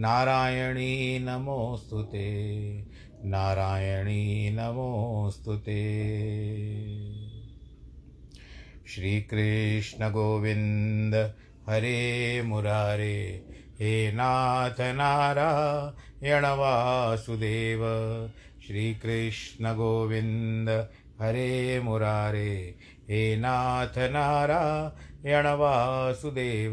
नारायणी नमोऽस्तु ते। नारायणी नमोऽस्तु ते। श्रीकृष्णगोविन्द हरे मुरारे, हे नाथ नारायण वासुदेव। श्रीकृष्णगोविन्द हरे मुरारे, हे नाथ नारायण वासुदेव।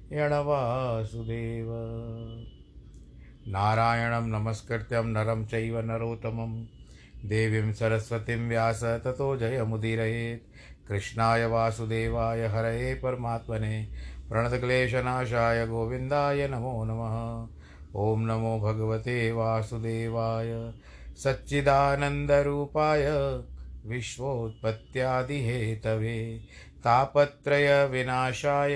वासुदेव नारायणं नमस्कृत्यं नरं चैव नरोत्तमं। देवीं सरस्वतीं व्यास ततो जयमुदीरयेत्। कृष्णाय वासुदेवाय हरये परमात्मने। प्रणतक्लेशनाशाय गोविन्दाय नमो नमः। ॐ नमो भगवते वासुदेवाय। सच्चिदानन्दरूपाय विश्वोत्पत्त्यादिहेतवे। तापत्रयविनाशाय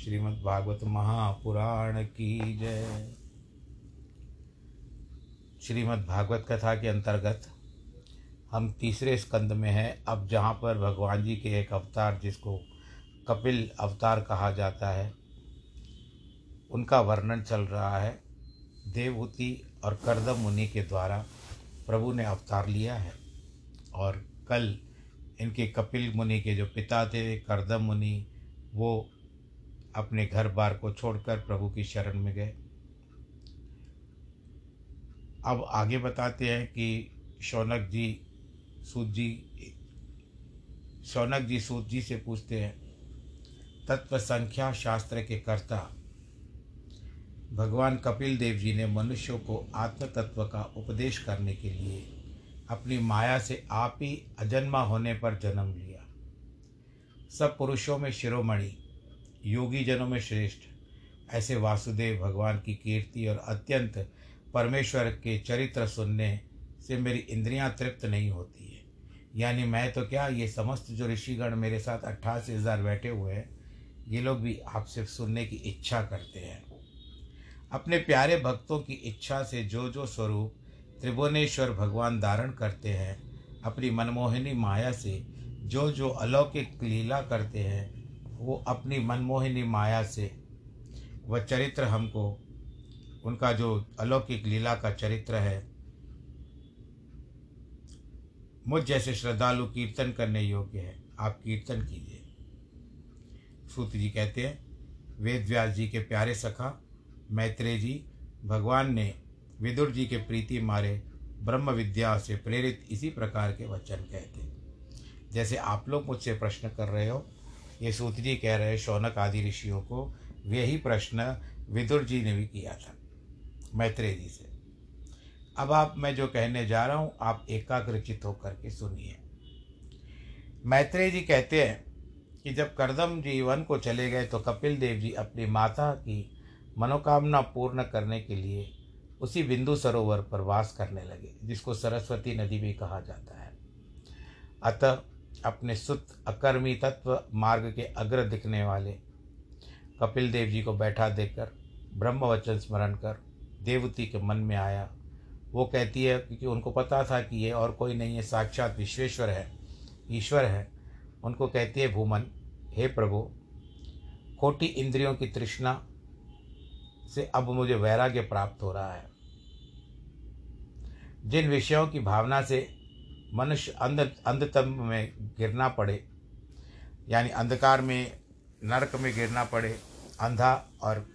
श्रीमद्भागवत महापुराण की जय श्रीमद्भागवत कथा के अंतर्गत हम तीसरे स्कंद में हैं। अब जहाँ पर भगवान जी के एक अवतार, जिसको कपिल अवतार कहा जाता है, उनका वर्णन चल रहा है। देवहूति और करदम मुनि के द्वारा प्रभु ने अवतार लिया है। और कल इनके कपिल मुनि के जो पिता थे, करदम मुनि, वो अपने घर बार को छोड़कर प्रभु की शरण में गए। अब आगे बताते हैं कि शौनक जी, सूत जी, शौनक जी सूत जी से पूछते हैं, तत्व संख्या शास्त्र के कर्ता, भगवान कपिल देव जी ने मनुष्यों को आत्म तत्व का उपदेश करने के लिए अपनी माया से आप ही अजन्मा होने पर जन्म लिया। सब पुरुषों में शिरोमणि योगी जनों में श्रेष्ठ। ऐसे वासुदेव भगवान की कीर्ति और अत्यंत परमेश्वर के चरित्र सुनने से मेरी इंद्रियाँ तृप्त नहीं होती है। यानी मैं तो क्या ये समस्त जो ऋषिगण मेरे साथ अट्ठासी हज़ार बैठे हुए हैं, ये लोग भी आपसे सुनने की इच्छा करते हैं। अपने प्यारे भक्तों की इच्छा से जो जो स्वरूप त्रिभुवनेश्वर भगवान धारण करते हैं, अपनी मनमोहिनी माया से जो जो अलौकिक लीला करते हैं वो अपनी मनमोहिनी माया से, वह चरित्र हमको, उनका जो अलौकिक लीला का चरित्र है, मुझ जैसे श्रद्धालु कीर्तन करने योग्य है। आप कीर्तन कीजिए। सूत जी कहते हैं, वेद व्यास जी के प्यारे सखा, मैत्रेय जी, भगवान ने विदुर जी के प्रीति मारे, ब्रह्म विद्या से प्रेरित इसी प्रकार के वचन कहते जैसे आप लोग मुझसे प्रश्न कर रहे हो ये सूत जी कह रहे शौनक आदि ऋषियों को, यही प्रश्न विदुर जी ने भी किया था, मैत्रेय जी से। अब आप, मैं जो कहने जा रहा हूँ, आप एकाग्रचित होकर के सुनिए। मैत्रेय जी कहते हैं कि जब करदम जी वन को चले गए तो कपिल देव जी अपनी माता की मनोकामना पूर्ण करने के लिए उसी बिंदु सरोवर पर वास करने लगे, जिसको सरस्वती नदी भी कहा जाता है। अतः अपने सुत अकर्मी तत्व मार्ग के अग्र दिखने वाले। कपिल देव जी को बैठा देकर ब्रह्म वचन स्मरण कर, देवती के मन में आया। वो कहती है क्योंकि उनको पता था कि ये और कोई नहीं है साक्षात विश्वेश्वर है, ईश्वर है। उनको कहती है, भूमन, हे प्रभु, खोटी इंद्रियों की तृष्णा से अब मुझे वैराग्य प्राप्त हो रहा है। जिन विषयों की भावना से मनुष्य अंध, अंधतम में गिरना पड़े, यानी अंधकार में, नरक में गिरना पड़े, अंधा और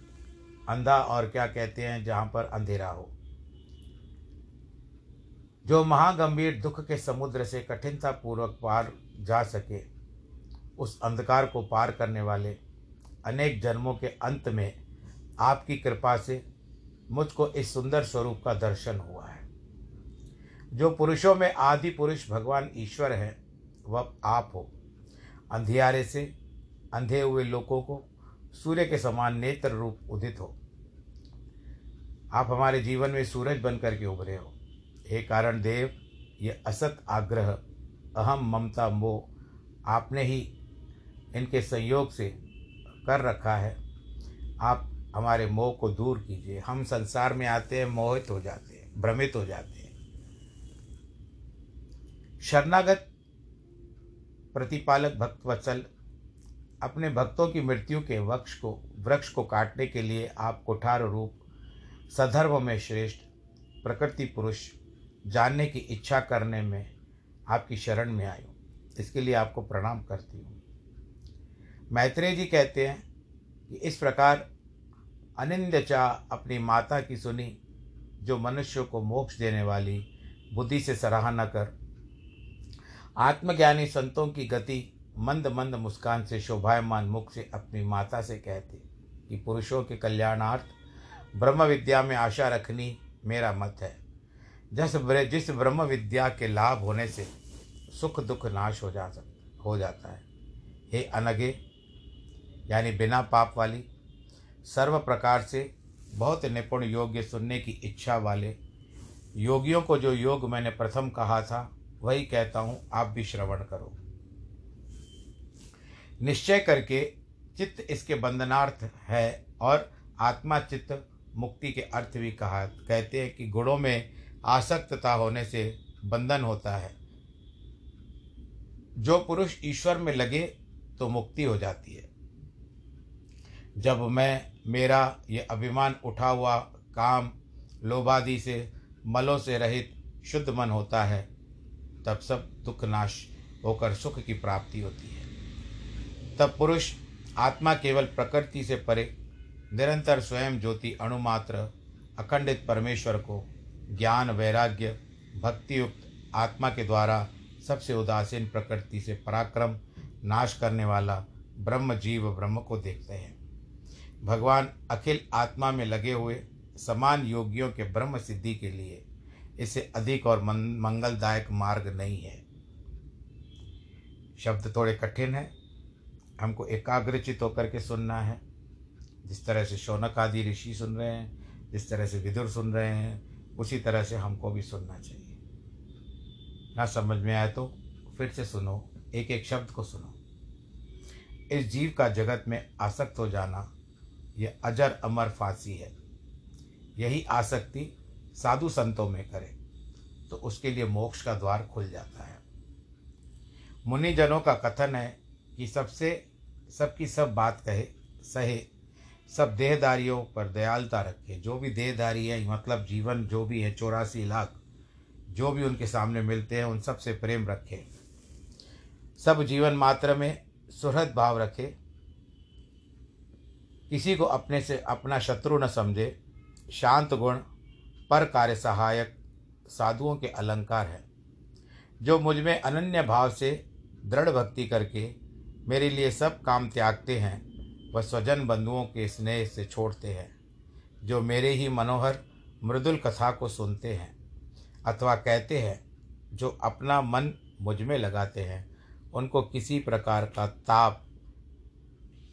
अंधा और क्या कहते हैं, जहाँ पर अंधेरा हो। जो महागंभीर दुख के समुद्र से कठिनता पूर्वक पार जा सके, उस अंधकार को पार करने वाले अनेक जन्मों के अंत में आपकी कृपा से मुझको इस सुंदर स्वरूप का दर्शन हुआ है। जो पुरुषों में आदि पुरुष भगवान ईश्वर है, वह आप हो। अंधियारे से अंधे हुए लोगों को सूर्य के समान नेत्र रूप उदित हो। आप हमारे जीवन में सूरज बन करके उभरे हो। हे कारण देव, ये असत आग्रह, अहम ममता मोह आपने ही इनके संयोग से कर रखा है। आप हमारे मोह को दूर कीजिए। हम संसार में आते हैं, मोहित हो जाते हैं, भ्रमित हो जाते हैं। शरणागत प्रतिपालक भक्त वत्सल अपने भक्तों की मृत्यु के वृक्ष को वृक्ष को काटने के लिए आप कुठार रूप सधर्म में श्रेष्ठ, प्रकृति पुरुष जानने की इच्छा करने में आपकी शरण में आई हूँ। इसके लिए आपको प्रणाम करती हूँ। मैत्रेय जी कहते हैं कि इस प्रकार अनिंदचा अपनी माता की सुनी, जो मनुष्य को मोक्ष देने वाली बुद्धि से सराहना कर आत्मज्ञानी संतों की गति मंद मंद मुस्कान से शोभायमान मुख से अपनी माता से कहते, कि पुरुषों के कल्याणार्थ ब्रह्म विद्या में आशा रखनी मेरा मत है। जिस जिस ब्रह्म विद्या के लाभ होने से सुख दुख नाश हो जा सक, हो जाता है। हे अनगे, यानी बिना पाप वाली, सर्व प्रकार से बहुत निपुण योग्य सुनने की इच्छा वाले, योगियों को जो योग मैंने प्रथम कहा था वही कहता हूँ, आप भी श्रवण करो। निश्चय करके चित्त इसके बंधनार्थ है और आत्मा चित्त मुक्ति के अर्थ भी कहा, कहते हैं कि गुणों में आसक्तता होने से बंधन होता है। जो पुरुष ईश्वर में लगे तो मुक्ति हो जाती है। जब मैं, मेरा ये अभिमान उठा हुआ काम लोभादि से, मलों से रहित शुद्ध मन होता है तब सब दुख नाश होकर सुख की प्राप्ति होती है। तब पुरुष आत्मा केवल प्रकृति से परे, निरंतर स्वयं ज्योति अणुमात्र, अखंडित परमेश्वर को ज्ञान, वैराग्य भक्ति युक्त आत्मा के द्वारा सबसे उदासीन प्रकृति से पराक्रम, नाश करने वाला ब्रह्म जीव ब्रह्म को देखते हैं। भगवान अखिल आत्मा में लगे हुए समान योगियों के ब्रह्म सिद्धि के लिए इससे अधिक और मंगलदायक मार्ग नहीं है। शब्द थोड़े कठिन है। हमको एकाग्रचित होकर के सुनना है। जिस तरह से शौनक आदि ऋषि सुन रहे हैं, जिस तरह से विदुर सुन रहे हैं, उसी तरह से हमको भी सुनना चाहिए। ना समझ में आए तो फिर से सुनो एक एक शब्द को सुनो। इस जीव का जगत में आसक्त हो जाना यह अजर अमर फांसी है। यही आसक्ति साधु संतों में करे तो उसके लिए मोक्ष का द्वार खुल जाता है। मुनिजनों का कथन है कि सबसे, सबकी सब बात कहे, सहे, सब देहदारियों पर दयालता रखे। जो भी देहदारी है मतलब जीवन जो भी है, चौरासी लाख, जो भी उनके सामने मिलते हैं, उन सबसे प्रेम रखे। सब जीवन मात्र में सुहृद भाव रखे। किसी को अपने से अपना शत्रु न समझे। शांत गुण पर कार्य सहायक साधुओं के अलंकार हैं, जो मुझमें अनन्य भाव से दृढ़ भक्ति करके मेरे लिए सब काम त्यागते हैं वह स्वजन बंधुओं के स्नेह से छोड़ते हैं, जो मेरे ही मनोहर, मृदुल कथा को सुनते हैं अथवा कहते हैं, जो अपना मन मुझमें लगाते हैं। उनको किसी प्रकार का ताप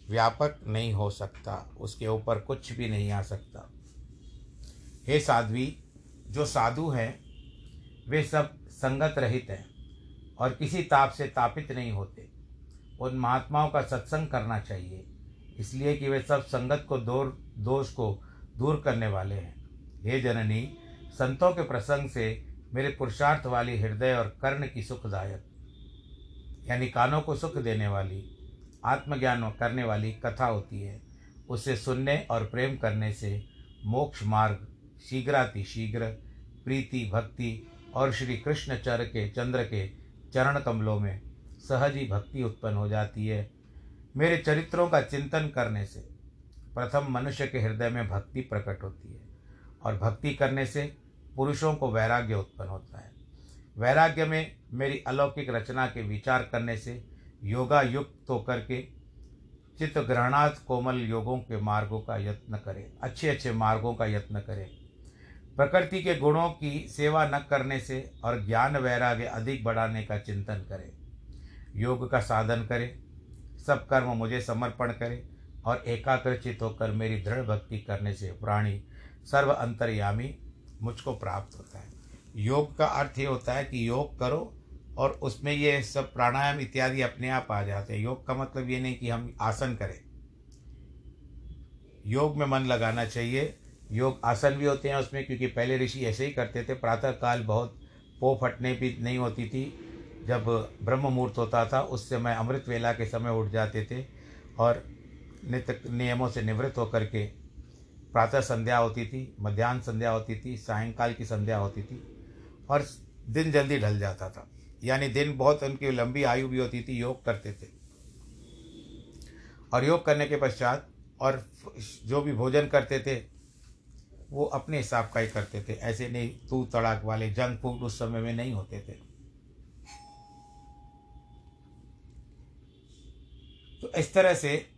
व्यापक नहीं हो सकता, उसके ऊपर कुछ भी नहीं आ सकता। हे साध्वी, जो साधु हैं, वे सब संगत रहित हैं और किसी ताप से तापित नहीं होते। उन महात्माओं का सत्संग करना चाहिए, इसलिए कि वे सब संगत को दूर, दोष को दूर करने वाले हैं। हे जननी, संतों के प्रसंग से मेरे पुरुषार्थ वाली हृदय और कर्ण की सुखदायक, यानी कानों को सुख देने वाली, आत्मज्ञान करने वाली कथा होती है, उसे सुनने और प्रेम करने से मोक्ष मार्ग शीघ्राति शीघ्र, प्रीति, भक्ति और श्री कृष्ण चर के चंद्र के चरण कमलों में सहज ही भक्ति उत्पन्न हो जाती है। मेरे चरित्रों का चिंतन करने से प्रथम मनुष्य के हृदय में भक्ति प्रकट होती है और भक्ति करने से पुरुषों को वैराग्य उत्पन्न होता है। वैराग्य में मेरी अलौकिक रचना के विचार करने से योगा युक्त होकर के चित्त ग्रहणात् कोमल योगों के मार्गों का यत्न करें अच्छे अच्छे मार्गों का यत्न करें। प्रकृति के गुणों की सेवा न करने से और ज्ञान वैराग्य अधिक बढ़ाने का चिंतन करें। योग का साधन करें। सब कर्म मुझे समर्पण करें और एकाग्रचित होकर मेरी दृढ़ भक्ति करने से प्राणी सर्व अंतर्यामी मुझको प्राप्त होता है। योग का अर्थ ये होता है कि योग करो और उसमें ये सब प्राणायाम इत्यादि अपने आप आ जाते हैं। योग का मतलब ये नहीं कि हम आसन करें। योग में मन लगाना चाहिए। योग आसन भी होते हैं उसमें, क्योंकि पहले ऋषि ऐसे ही करते थे प्रातः काल बहुत पो फटने भी नहीं होती थी। जब ब्रह्म मुहूर्त होता था, उस समय अमृत वेला के समय उठ जाते थे और नित्य नियमों से निवृत्त होकर के प्रातः संध्या होती थी, मध्यान्ह संध्या होती थी, सायंकाल की संध्या होती थी और दिन जल्दी ढल जाता था। यानी दिन बहुत उनकी लंबी आयु भी होती थी, योग करते थे। और योग करने के पश्चात और जो भी भोजन करते थे वो अपने हिसाब का ही करते थे। ऐसे नहीं तू तड़ाक वाले जंक फ़ूड उस समय में नहीं होते थे। तो इस तरह से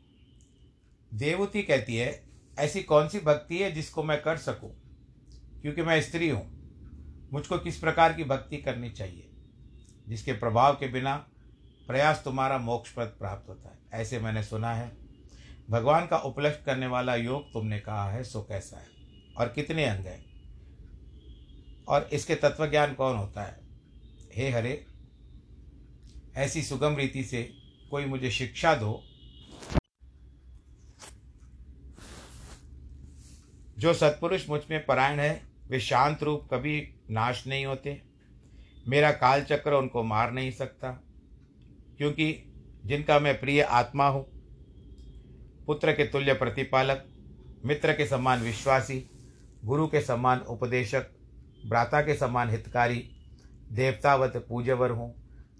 देवती कहती है, ऐसी कौन सी भक्ति है जिसको मैं कर सकूँ? क्योंकि मैं स्त्री हूँ, मुझको किस प्रकार की भक्ति करनी चाहिए? जिसके प्रभाव के बिना प्रयास तुम्हारा मोक्ष पद प्राप्त होता है। ऐसे मैंने सुना है। भगवान का उपलक्ष्य करने वाला योग तुमने कहा है, सो कैसा है। और कितने अंग हैं? और इसके तत्व ज्ञान कौन होता है? हे हरे, ऐसी सुगम रीति से कोई मुझे शिक्षा दो जो सत्पुरुष मुझमें परायण है। वे शांत रूप कभी नाश नहीं होते। मेरा काल चक्र उनको मार नहीं सकता, क्योंकि जिनका मैं प्रिय आत्मा हूँ। पुत्र के तुल्य प्रतिपालक, मित्र के समान विश्वासी गुरु के समान उपदेशक, भ्राता के समान हितकारी, देवतावत पूजवर हूँ।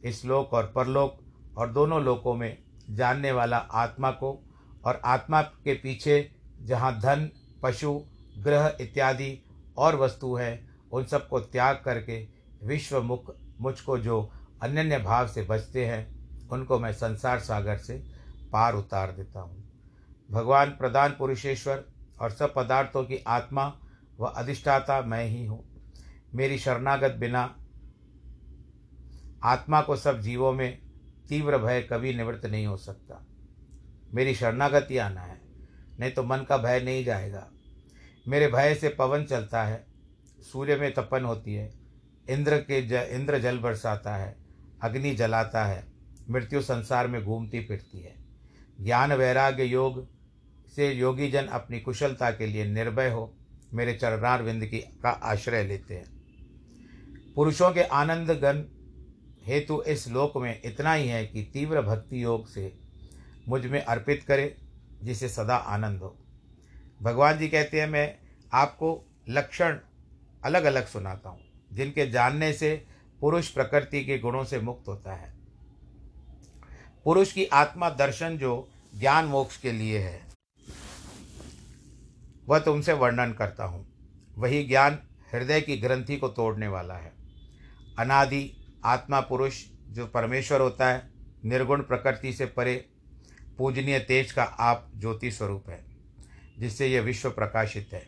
इस लोक और परलोक और दोनों लोकों में जानने वाला आत्मा को और आत्मा के पीछे जहाँ धन, पशु, ग्रह इत्यादि और वस्तु है, उन सबको त्याग करके विश्व मुख मुझको जो अनन्य भाव से बचते हैं, उनको मैं संसार सागर से पार उतार देता हूँ। भगवान प्रधान पुरुषेश्वर और सब पदार्थों की आत्मा व अधिष्ठाता मैं ही हूँ। मेरी शरणागत बिना आत्मा को सब जीवों में तीव्र भय कभी निवृत्त नहीं हो सकता। मेरी शरणागति आना है, नहीं तो मन का भय नहीं जाएगा। मेरे भय से पवन चलता है, सूर्य में तपन होती है, इंद्र के ज, इंद्र जल बरसाता है, अग्नि जलाता है, मृत्यु संसार में घूमती फिरती है। ज्ञान वैराग्य योग से योगी जन अपनी कुशलता के लिए निर्भय हो मेरे चरणार विंद की का आश्रय लेते हैं। पुरुषों के आनंद गण हेतु इस लोक में इतना ही है कि तीव्र भक्ति योग से मुझमें अर्पित करे, जिसे सदा आनंद हो। भगवान जी कहते हैं, मैं आपको लक्षण अलग अलग सुनाता हूँ, जिनके जानने से पुरुष प्रकृति के गुणों से मुक्त होता है। पुरुष की आत्मा दर्शन जो ज्ञान मोक्ष के लिए है। वह तुमसे वर्णन करता हूँ। वही ज्ञान हृदय की ग्रंथि को तोड़ने वाला है। अनादि, आत्मा पुरुष जो परमेश्वर होता है, निर्गुण प्रकृति से परे, पूजनीय तेज का आप ज्योति स्वरूप है, जिससे यह विश्व प्रकाशित है।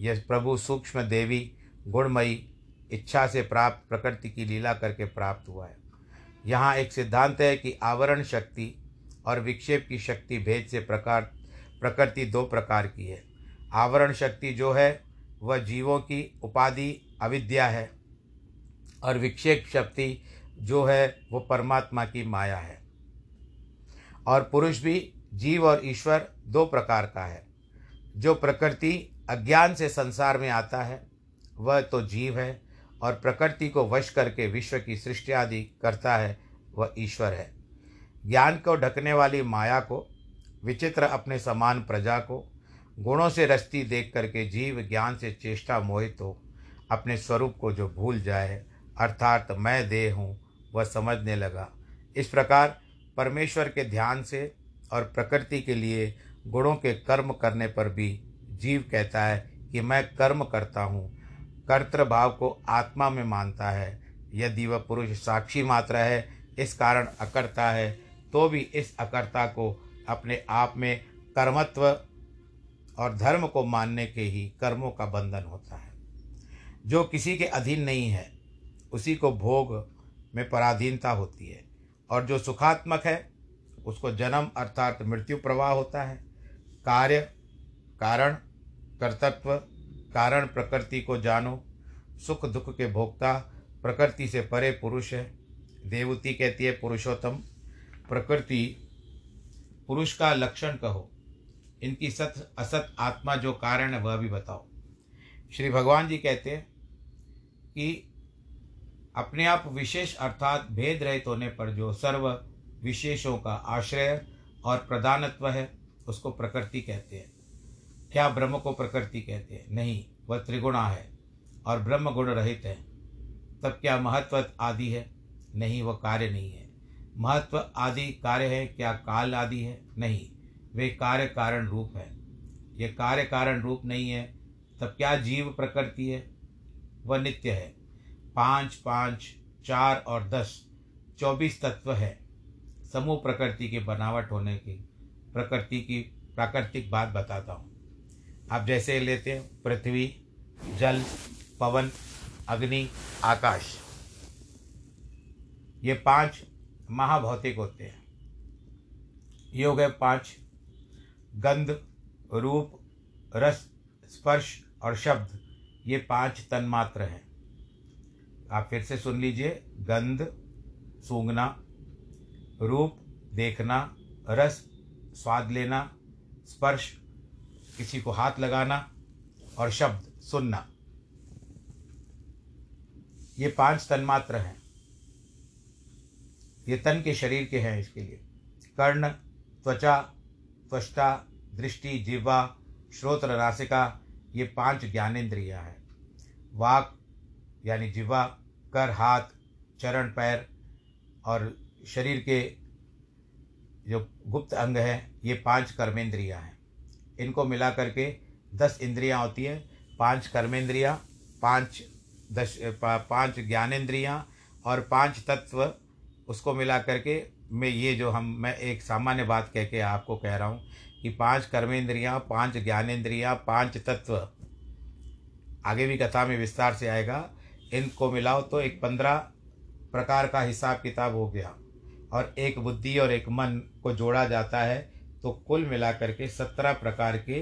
यह प्रभु सूक्ष्म देवी, गुणमयी, इच्छा से प्राप्त, प्रकृति की लीला करके प्राप्त हुआ है। यहाँ एक सिद्धांत है कि आवरण शक्ति और विक्षेप की शक्ति भेद से प्रकार, प्रकृति दो प्रकार की है। आवरण शक्ति जो है, वह जीवों की उपाधि अविद्या है और विक्षेप शक्ति जो है, वो परमात्मा की माया है। और पुरुष भी जीव और ईश्वर दो प्रकार का है। जो प्रकृति अज्ञान से संसार में आता है, वह तो जीव है और प्रकृति को वश करके विश्व की सृष्टि आदि करता है, वह ईश्वर है। ज्ञान को ढकने वाली माया को, विचित्र अपने समान प्रजा को गुणों से रस्ती देख करके जीव ज्ञान से चेष्टा मोहित हो। अपने स्वरूप को जो भूल जाए, अर्थात मैं देह हूँ, वह समझने लगा। इस प्रकार परमेश्वर के ध्यान से और प्रकृति के लिए गुणों के कर्म करने पर भी जीव कहता है कि मैं कर्म करता हूँ। कर्तृभाव को आत्मा में मानता है। यदि वह पुरुष साक्षी मात्र है, इस कारण अकर्ता है तो भी इस अकर्ता को अपने आप में कर्मत्व और धर्म को मानने के ही कर्मों का बंधन होता है। जो किसी के अधीन नहीं है, उसी को भोग में पराधीनता होती है। और जो सुखात्मक है, उसको जन्म अर्थात मृत्यु प्रवाह होता है। कार्य, कारण, कर्तत्व, कारण प्रकृति को जानो। सुख दुख के भोक्ता प्रकृति से परे पुरुष है। देवती कहती है पुरुषोत्तम, प्रकृति पुरुष का लक्षण कहो। इनकी सत, असत आत्मा जो कारण है, वह भी बताओ। श्री भगवान जी कहते हैं कि अपने आप विशेष अर्थात भेद रहित होने पर जो सर्व विशेषों का आश्रय और प्रधानत्व है, उसको प्रकृति कहते हैं। क्या ब्रह्म को प्रकृति कहते हैं? नहीं, वह त्रिगुणा है और ब्रह्म गुण रहित है। तब क्या महत्व आदि है? नहीं, वह कार्य नहीं है। महत्व आदि कार्य है, क्या काल आदि है? नहीं वे कार्य कारण रूप है। ये कार्य कारण रूप नहीं है, तब क्या जीव प्रकृति है? वह नित्य है। पाँच पाँच, चार और दस, चौबीस तत्व है। समूह प्रकृति की बनावट होने की, प्रकृति की प्राकृतिक बात बताता हूँ। आप जैसे लेते हैं, पृथ्वी, जल, पवन, अग्नि, आकाश। ये पाँच महाभौतिक होते हैं। ये हो गए पाँच गंध, रूप, रस, स्पर्श और शब्द, ये पाँच तन्मात्र हैं। आप फिर से सुन लीजिए, गंध, सूंघना, रूप, देखना, रस, स्वाद लेना, स्पर्श, किसी को हाथ लगाना और शब्द, सुनना। ये पाँच तन्मात्र हैं। ये तन के शरीर के हैं इसके लिए। कर्ण, त्वचा त्वष्टा, दृष्टि, जिह्वा, श्रोत्र, नासिका, ये पाँच ज्ञानेन्द्रियाँ हैं। वाक, यानी जिह्वा, कर, हाथ, चरण, पैर, और शरीर के जो गुप्त अंग हैं, ये पाँच कर्मेंद्रियाँ हैं। इनको मिला करके दस इंद्रियाँ होती हैं, पाँच कर्मेंद्रियाँ, पाँच दश पाँच ज्ञानेन्द्रियाँ और पाँच तत्व, उसको मिला करके मैं ये जो हम, मैं एक सामान्य बात कह के आपको कह रहा हूँ कि पाँच कर्मेंद्रियाँ, पाँच ज्ञानेन्द्रियाँ पाँच तत्व आगे भी कथा में विस्तार से आएगा। इनको मिलाओ तो एक पंद्रह प्रकार का हिसाब किताब हो गया और एक बुद्धि और एक मन को जोड़ा जाता है। तो कुल मिलाकर के सत्रह प्रकार के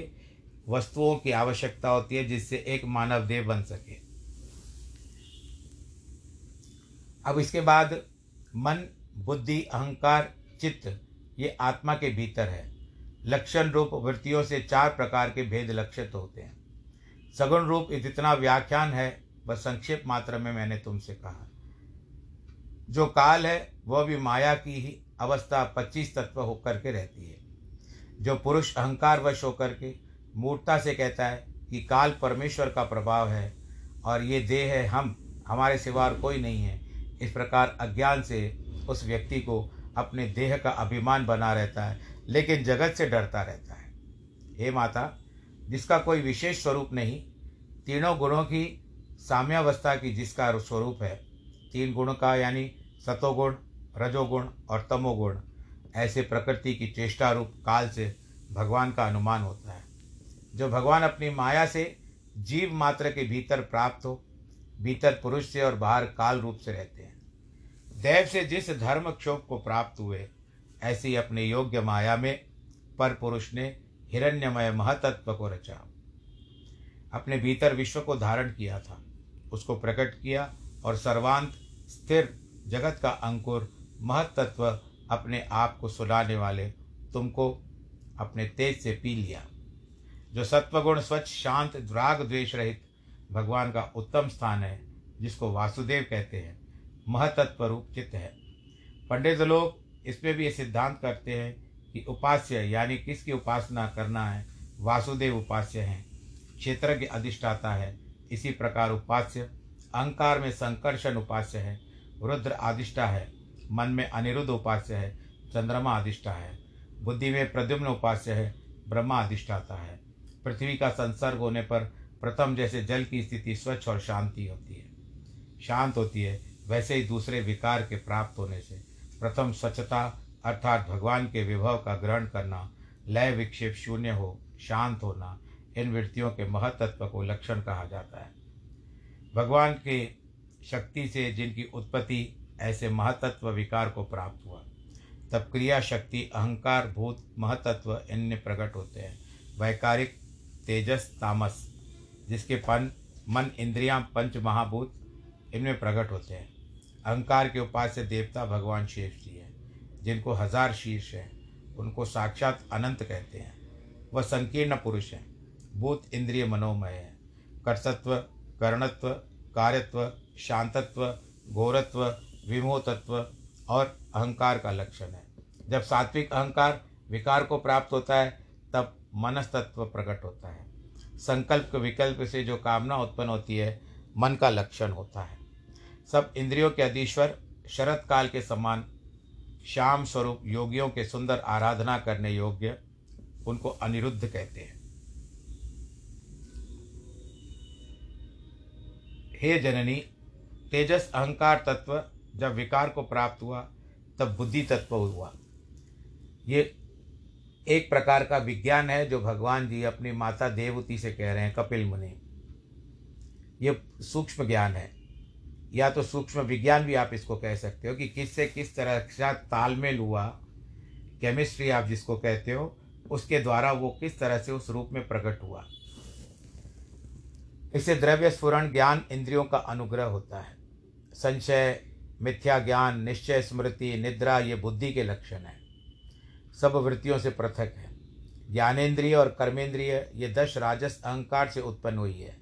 वस्तुओं की आवश्यकता होती है जिससे एक मानव देह बन सके। अब इसके बाद मन बुद्धि, अहंकार, चित्त, ये आत्मा के भीतर है। लक्षण रूप वृत्तियों से चार प्रकार के भेद लक्षित होते हैं। सगुण रूप जितना व्याख्यान है बस संक्षेप मात्र में मैंने तुमसे कहा। जो काल है, वह भी माया की ही अवस्था पच्चीस तत्व होकर के रहती है। जो पुरुष अहंकार वश होकर के मूर्ता से कहता है कि काल परमेश्वर का प्रभाव है और ये देह है हम, हमारे सिवा और कोई नहीं है, इस प्रकार अज्ञान से उस व्यक्ति को अपने देह का अभिमान बना रहता है, लेकिन जगत से डरता रहता है। हे माता, जिसका कोई विशेष स्वरूप नहीं, तीनों गुणों की साम्यावस्था की जिसका स्वरूप है, तीन गुण का यानी सतोगुण, रजोगुण और तमोगुण, ऐसे प्रकृति की चेष्टा रूप काल से भगवान का अनुमान होता है। जो भगवान अपनी माया से जीव मात्र के भीतर प्राप्त हो, भीतर पुरुष से और बाहर काल रूप से रहते हैं। देव से जिस धर्म क्षोभ को प्राप्त हुए, ऐसी अपने योग्य माया में पर पुरुष ने हिरण्यमय महतत्व को रचा। अपने भीतर विश्व को धारण किया था। उसको प्रकट किया और सर्वांत स्थिर जगत का अंकुर महतत्व अपने आप को सुनाने वाले तुमको अपने तेज से पी लिया। जो सत्वगुण स्वच्छ, शांत, द्राग द्वेष रहित भगवान का उत्तम स्थान है, जिसको वासुदेव कहते हैं। महतत्व रूप चित्त है। पंडित लोग इसमें भी ये सिद्धांत करते हैं कि उपास्य, यानी किसकी उपासना करना है, वासुदेव उपास्य हैं। क्षेत्र के अधिष्ठाता है, इसी प्रकार उपास्य। अहंकार में संकर्षण उपास्य है, रुद्र आदिष्टा है, मन में अनिरुद्ध उपास्य है, चंद्रमा अधिष्ठा है। बुद्धि में प्रद्युम्न उपास्य है, ब्रह्मा अधिष्ठाता है। पृथ्वी का संसर्ग होने पर प्रथम जैसे जल की स्थिति स्वच्छ और शांति होती है। शांत होती है वैसे ही दूसरे विकार के प्राप्त होने से प्रथम स्वच्छता अर्थात भगवान के विभव का ग्रहण करना, लय विक्षेप शून्य हो, शांत होना, इन वृत्तियों के महतत्व को लक्षण कहा जाता है। भगवान के शक्ति से जिनकी उत्पत्ति ऐसे महतत्व विकार को प्राप्त हुआ, तब क्रिया शक्ति, अहंकार, भूत महतत्व इनमें प्रकट होते हैं। वैकारिक, तेजस, तामस, जिसके पन, मन, इंद्रियाँ, पंच महाभूत इनमें प्रकट होते हैं। अहंकार के उपास्य देवता भगवान शेष जी हैं, जिनको हज़ार शीर्ष हैं, उनको साक्षात अनंत कहते हैं। वह संकीर्ण पुरुष हैं, भूत इंद्रिय मनोमय है। कर्तत्व, कर्णत्व, कार्यत्व, शांतत्व, घोरत्व, विमोहतत्व और अहंकार का लक्षण है। जब सात्विक अहंकार विकार को प्राप्त होता है, तब मनस्तत्व प्रकट होता है। संकल्प विकल्प से जो कामना उत्पन्न होती है, मन का लक्षण होता है। सब इंद्रियों के अधीश्वर, शरत काल के समान, श्याम स्वरूप योगियों के सुंदर आराधना करने योग्य उनको अनिरुद्ध कहते हैं। हे जननी, तेजस अहंकार तत्व जब विकार को प्राप्त हुआ, तब बुद्धि तत्व हुआ। ये एक प्रकार का विज्ञान है जो भगवान जी अपनी माता देवती से कह रहे हैं, कपिल मुनि। ये सूक्ष्म ज्ञान है। या तो सूक्ष्म विज्ञान भी आप इसको कह सकते हो कि किससे किस तरह का तालमेल हुआ केमिस्ट्री आप जिसको कहते हो, उसके द्वारा वो किस तरह से उस रूप में प्रकट हुआ। इससे द्रव्य स्फुरण ज्ञान इंद्रियों का अनुग्रह होता है। संशय, मिथ्या ज्ञान, निश्चय स्मृति, निद्रा, ये बुद्धि के लक्षण हैं। सब वृत्तियों से पृथक है। ज्ञानेन्द्रिय और कर्मेंद्रिय, ये दश राजस अहंकार से उत्पन्न हुई है।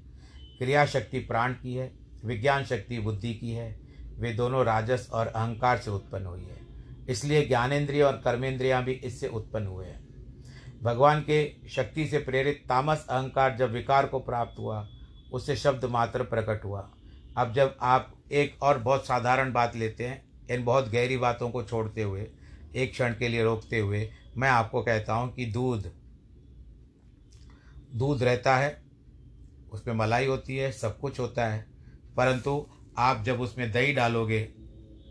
क्रिया शक्ति प्राण की है। विज्ञान शक्ति बुद्धि की है। वे दोनों राजस और अहंकार से उत्पन्न हुई है। इसलिए ज्ञानेन्द्रिय और कर्मेंद्रियाँ भी इससे उत्पन्न हुए हैं। भगवान के शक्ति से प्रेरित तामस अहंकार जब विकार को प्राप्त हुआ, उससे शब्द मात्र प्रकट हुआ। अब जब आप एक और बहुत साधारण बात लेते हैं, इन बहुत गहरी बातों को छोड़ते हुए, एक क्षण के लिए रोकते हुए, मैं आपको कहता हूँ कि दूध दूध रहता है, उसमें मलाई होती है, सब कुछ होता है। परंतु आप जब उसमें दही डालोगे,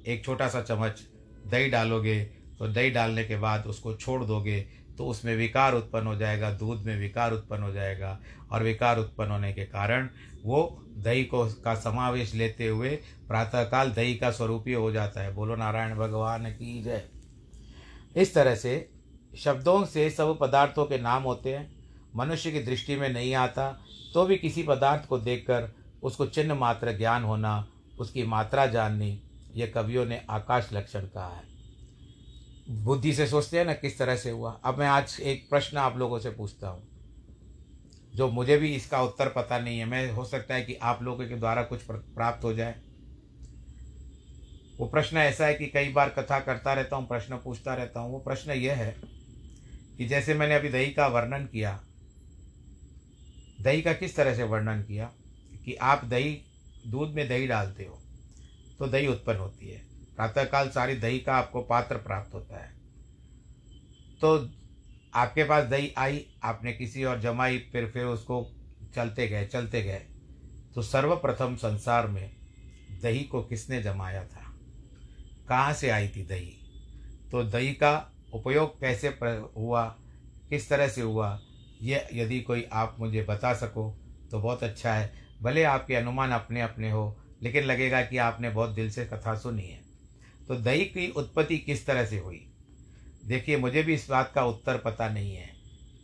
एक छोटा सा चम्मच दही डालोगे तो दही डालने के बाद उसको छोड़ दोगे तो उसमें विकार उत्पन्न हो जाएगा, दूध में विकार उत्पन्न हो जाएगा। और विकार उत्पन्न होने के कारण वो दही को, का समावेश लेते हुए प्रातःकाल दही का स्वरूप ही हो जाता है। बोलो, नारायण भगवान की जय। इस तरह से शब्दों से सब पदार्थों के नाम होते हैं। मनुष्य की दृष्टि में नहीं आता तो भी किसी पदार्थ को देखकर उसको चिन्ह मात्र ज्ञान होना, उसकी मात्रा जाननी यह कवियों ने आकाश लक्षण कहा है। बुद्धि से सोचते हैं ना किस तरह से हुआ। अब मैं आज एक प्रश्न आप लोगों से पूछता हूँ, जो मुझे भी इसका उत्तर पता नहीं है। मैं, हो सकता है कि आप लोगों के द्वारा कुछ प्राप्त हो जाए। वो प्रश्न ऐसा है कि कई बार कथा करता रहता हूँ, प्रश्न पूछता रहता हूँ। वो प्रश्न यह है कि जैसे मैंने अभी दही का वर्णन किया, दही का किस तरह से वर्णन किया? कि आप दही, दूध में दही डालते हो तो दही उत्पन्न होती है। प्रातःकाल सारी दही का आपको पात्र प्राप्त होता है। तो आपके पास दही आई, आपने किसी और जमाई, फिर फिर उसको चलते गए चलते गए तो सर्वप्रथम संसार में दही को किसने जमाया था? कहाँ से आई थी दही? तो दही का उपयोग कैसे हुआ? किस तरह से हुआ? ये यदि कोई आप मुझे बता सको तो बहुत अच्छा है। भले आपके अनुमान अपने अपने हो, लेकिन लगेगा कि आपने बहुत दिल से कथा सुनी है। तो दही की उत्पत्ति किस तरह से हुई? देखिए, मुझे भी इस बात का उत्तर पता नहीं है।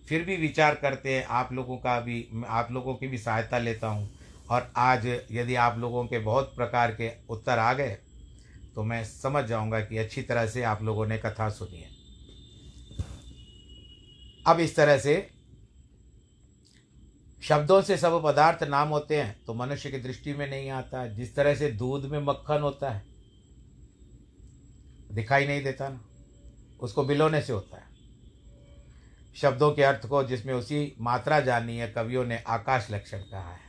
फिर भी विचार करते हैं, आप लोगों का भी, आप लोगों की भी सहायता लेता हूँ। और आज यदि आप लोगों के बहुत प्रकार के उत्तर आ गए तो मैं समझ जाऊँगा कि अच्छी तरह से आप लोगों ने कथा सुनी है। अब इस तरह से शब्दों से सब पदार्थ नाम होते हैं तो मनुष्य की दृष्टि में नहीं आता जिस तरह से दूध में मक्खन होता है, दिखाई नहीं देता ना, उसको बिलोने से होता है। शब्दों के अर्थ को जिसमें उसी मात्रा जाननी है, कवियों ने आकाश लक्षण कहा है।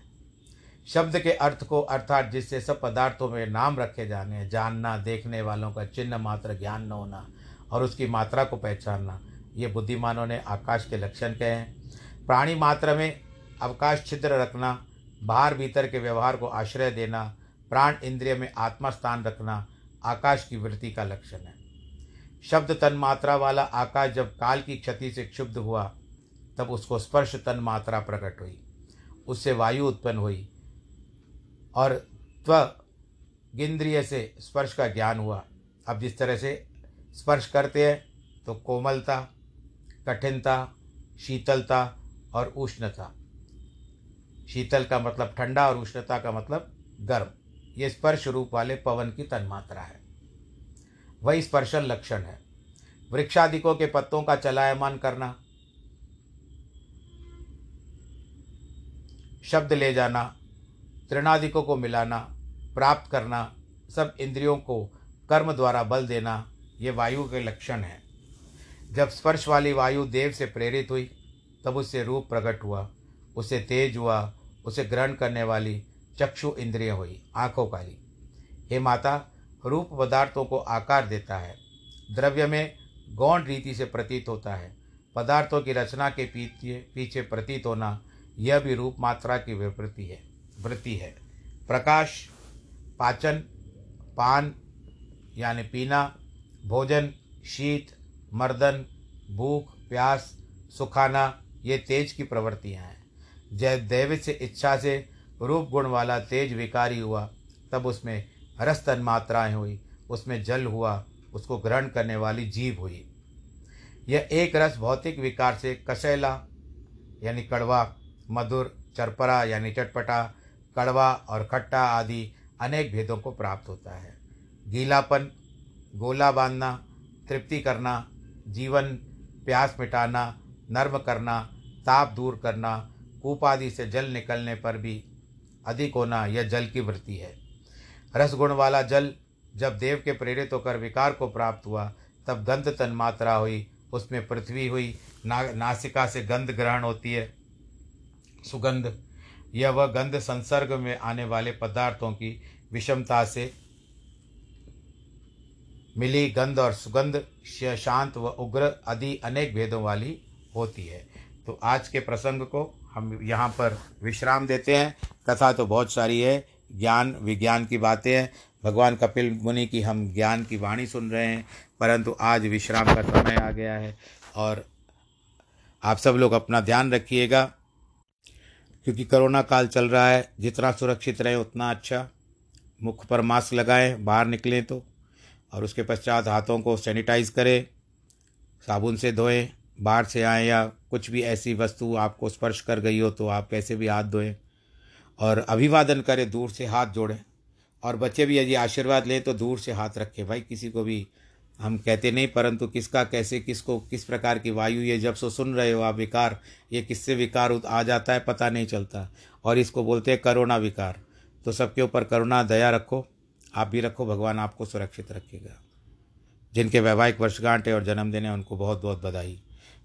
शब्द के अर्थ को अर्थात जिससे सब पदार्थों में नाम रखे जाने, जानना, देखने वालों का चिन्ह मात्र, ज्ञान न होना और उसकी मात्रा को पहचानना, ये बुद्धिमानों ने आकाश के लक्षण कहे हैं। प्राणी मात्र में अवकाश छिद्र रखना, बाहर भीतर के व्यवहार को आश्रय देना, प्राण इंद्रिय में आत्मा स्थान रखना, आकाश की वृत्ति का लक्षण है। शब्द तन मात्रा वाला आकाश जब काल की क्षति से क्षुब्ध हुआ, तब उसको स्पर्श तन मात्रा प्रकट हुई। उससे वायु उत्पन्न हुई और त्व गिंद्रिय से स्पर्श का ज्ञान हुआ। अब जिस तरह से स्पर्श करते हैं तो कोमलता, कठिनता, शीतलता और उष्णता। शीतल का मतलब ठंडा और उष्णता का मतलब गर्म। ये स्पर्श रूप वाले पवन की तन्मात्रा है। वही स्पर्शन लक्षण है। वृक्षादिकों के पत्तों का चलायमान करना, शब्द ले जाना, तृणादिकों को मिलाना, प्राप्त करना, सब इंद्रियों को कर्म द्वारा बल देना, ये वायु के लक्षण हैं। जब स्पर्श वाली वायु देव से प्रेरित हुई, तब उससे रूप प्रकट हुआ। उसे तेज हुआ, उसे ग्रहण करने वाली चक्षु इंद्रिय हुई, आँखों काली हे माता, रूप पदार्थों को आकार देता है। द्रव्य में गौण रीति से प्रतीत होता है। पदार्थों की रचना के पीछे पीछे प्रतीत होना यह भी रूप मात्रा की विवृत्ति है, वृत्ति है। प्रकाश, पाचन, पान, यानी पीना, भोजन, शीत, मर्दन, भूख, प्यास, सुखाना, ये तेज की प्रवृत्तियाँ हैं। जब दैवित से इच्छा से रूप गुण वाला तेज विकारी हुआ। तब उसमें रस तन मात्राएँ हुई। उसमें जल हुआ। उसको ग्रहण करने वाली जीव हुई। यह एक रस भौतिक विकार से कसैला यानी कड़वा, मधुर, चरपरा, यानी चटपटा, कड़वा और खट्टा आदि अनेक भेदों को प्राप्त होता है। गीलापन, गोला बांधना, तृप्ति करना, जीवन प्यास मिटाना, नर्म करना, ताप दूर करना कूप आदि से जल निकलने पर भी अधिक होना यह जल की वृत्ति है। रसगुण वाला जल जब देव के प्रेरित होकर विकार को प्राप्त हुआ, तब गंध तन मात्रा हुई, उसमें पृथ्वी हुई, ना, नासिका से गंध ग्रहण होती है। सुगंध, यह वह गंध संसर्ग में आने वाले पदार्थों की विषमता से मिली गंध और सुगंध शांत व उग्र आदि अनेक भेदों वाली होती है। तो आज के प्रसंग को हम यहाँ पर विश्राम देते हैं। कथा तो बहुत सारी है। ज्ञान, विज्ञान की बातें हैं। भगवान कपिल मुनि की हम ज्ञान की वाणी सुन रहे हैं। परंतु आज विश्राम का समय आ गया है और आप सब लोग अपना ध्यान रखिएगा, क्योंकि कोरोना काल चल रहा है। जितना सुरक्षित रहें, उतना अच्छा। मुख पर मास्क लगाएँ, बाहर निकलें तो। और उसके पश्चात हाथों को सैनिटाइज करें, साबुन से धोएँ, बाहर से आए या कुछ भी ऐसी वस्तु आपको स्पर्श कर गई हो तो आप कैसे भी हाथ धोएँ और अभिवादन करें, दूर से हाथ जोड़ें। और बच्चे भी यदि आशीर्वाद लें तो दूर से हाथ रखें। भाई, किसी को भी हम कहते नहीं, परंतु किसका कैसे, किसको, किस प्रकार की वायु ये जब सो सुन रहे हो आप विकार, ये किससे विकार आ जाता है पता नहीं चलता। और इसको बोलते हैं करोना विकार। तो सबके ऊपर करुणा, दया रखो, आप भी रखो, भगवान आपको सुरक्षित रखेगा। जिनके वैवाहिक वर्षगांठ है और जन्मदिन है, उनको बहुत बहुत बधाई।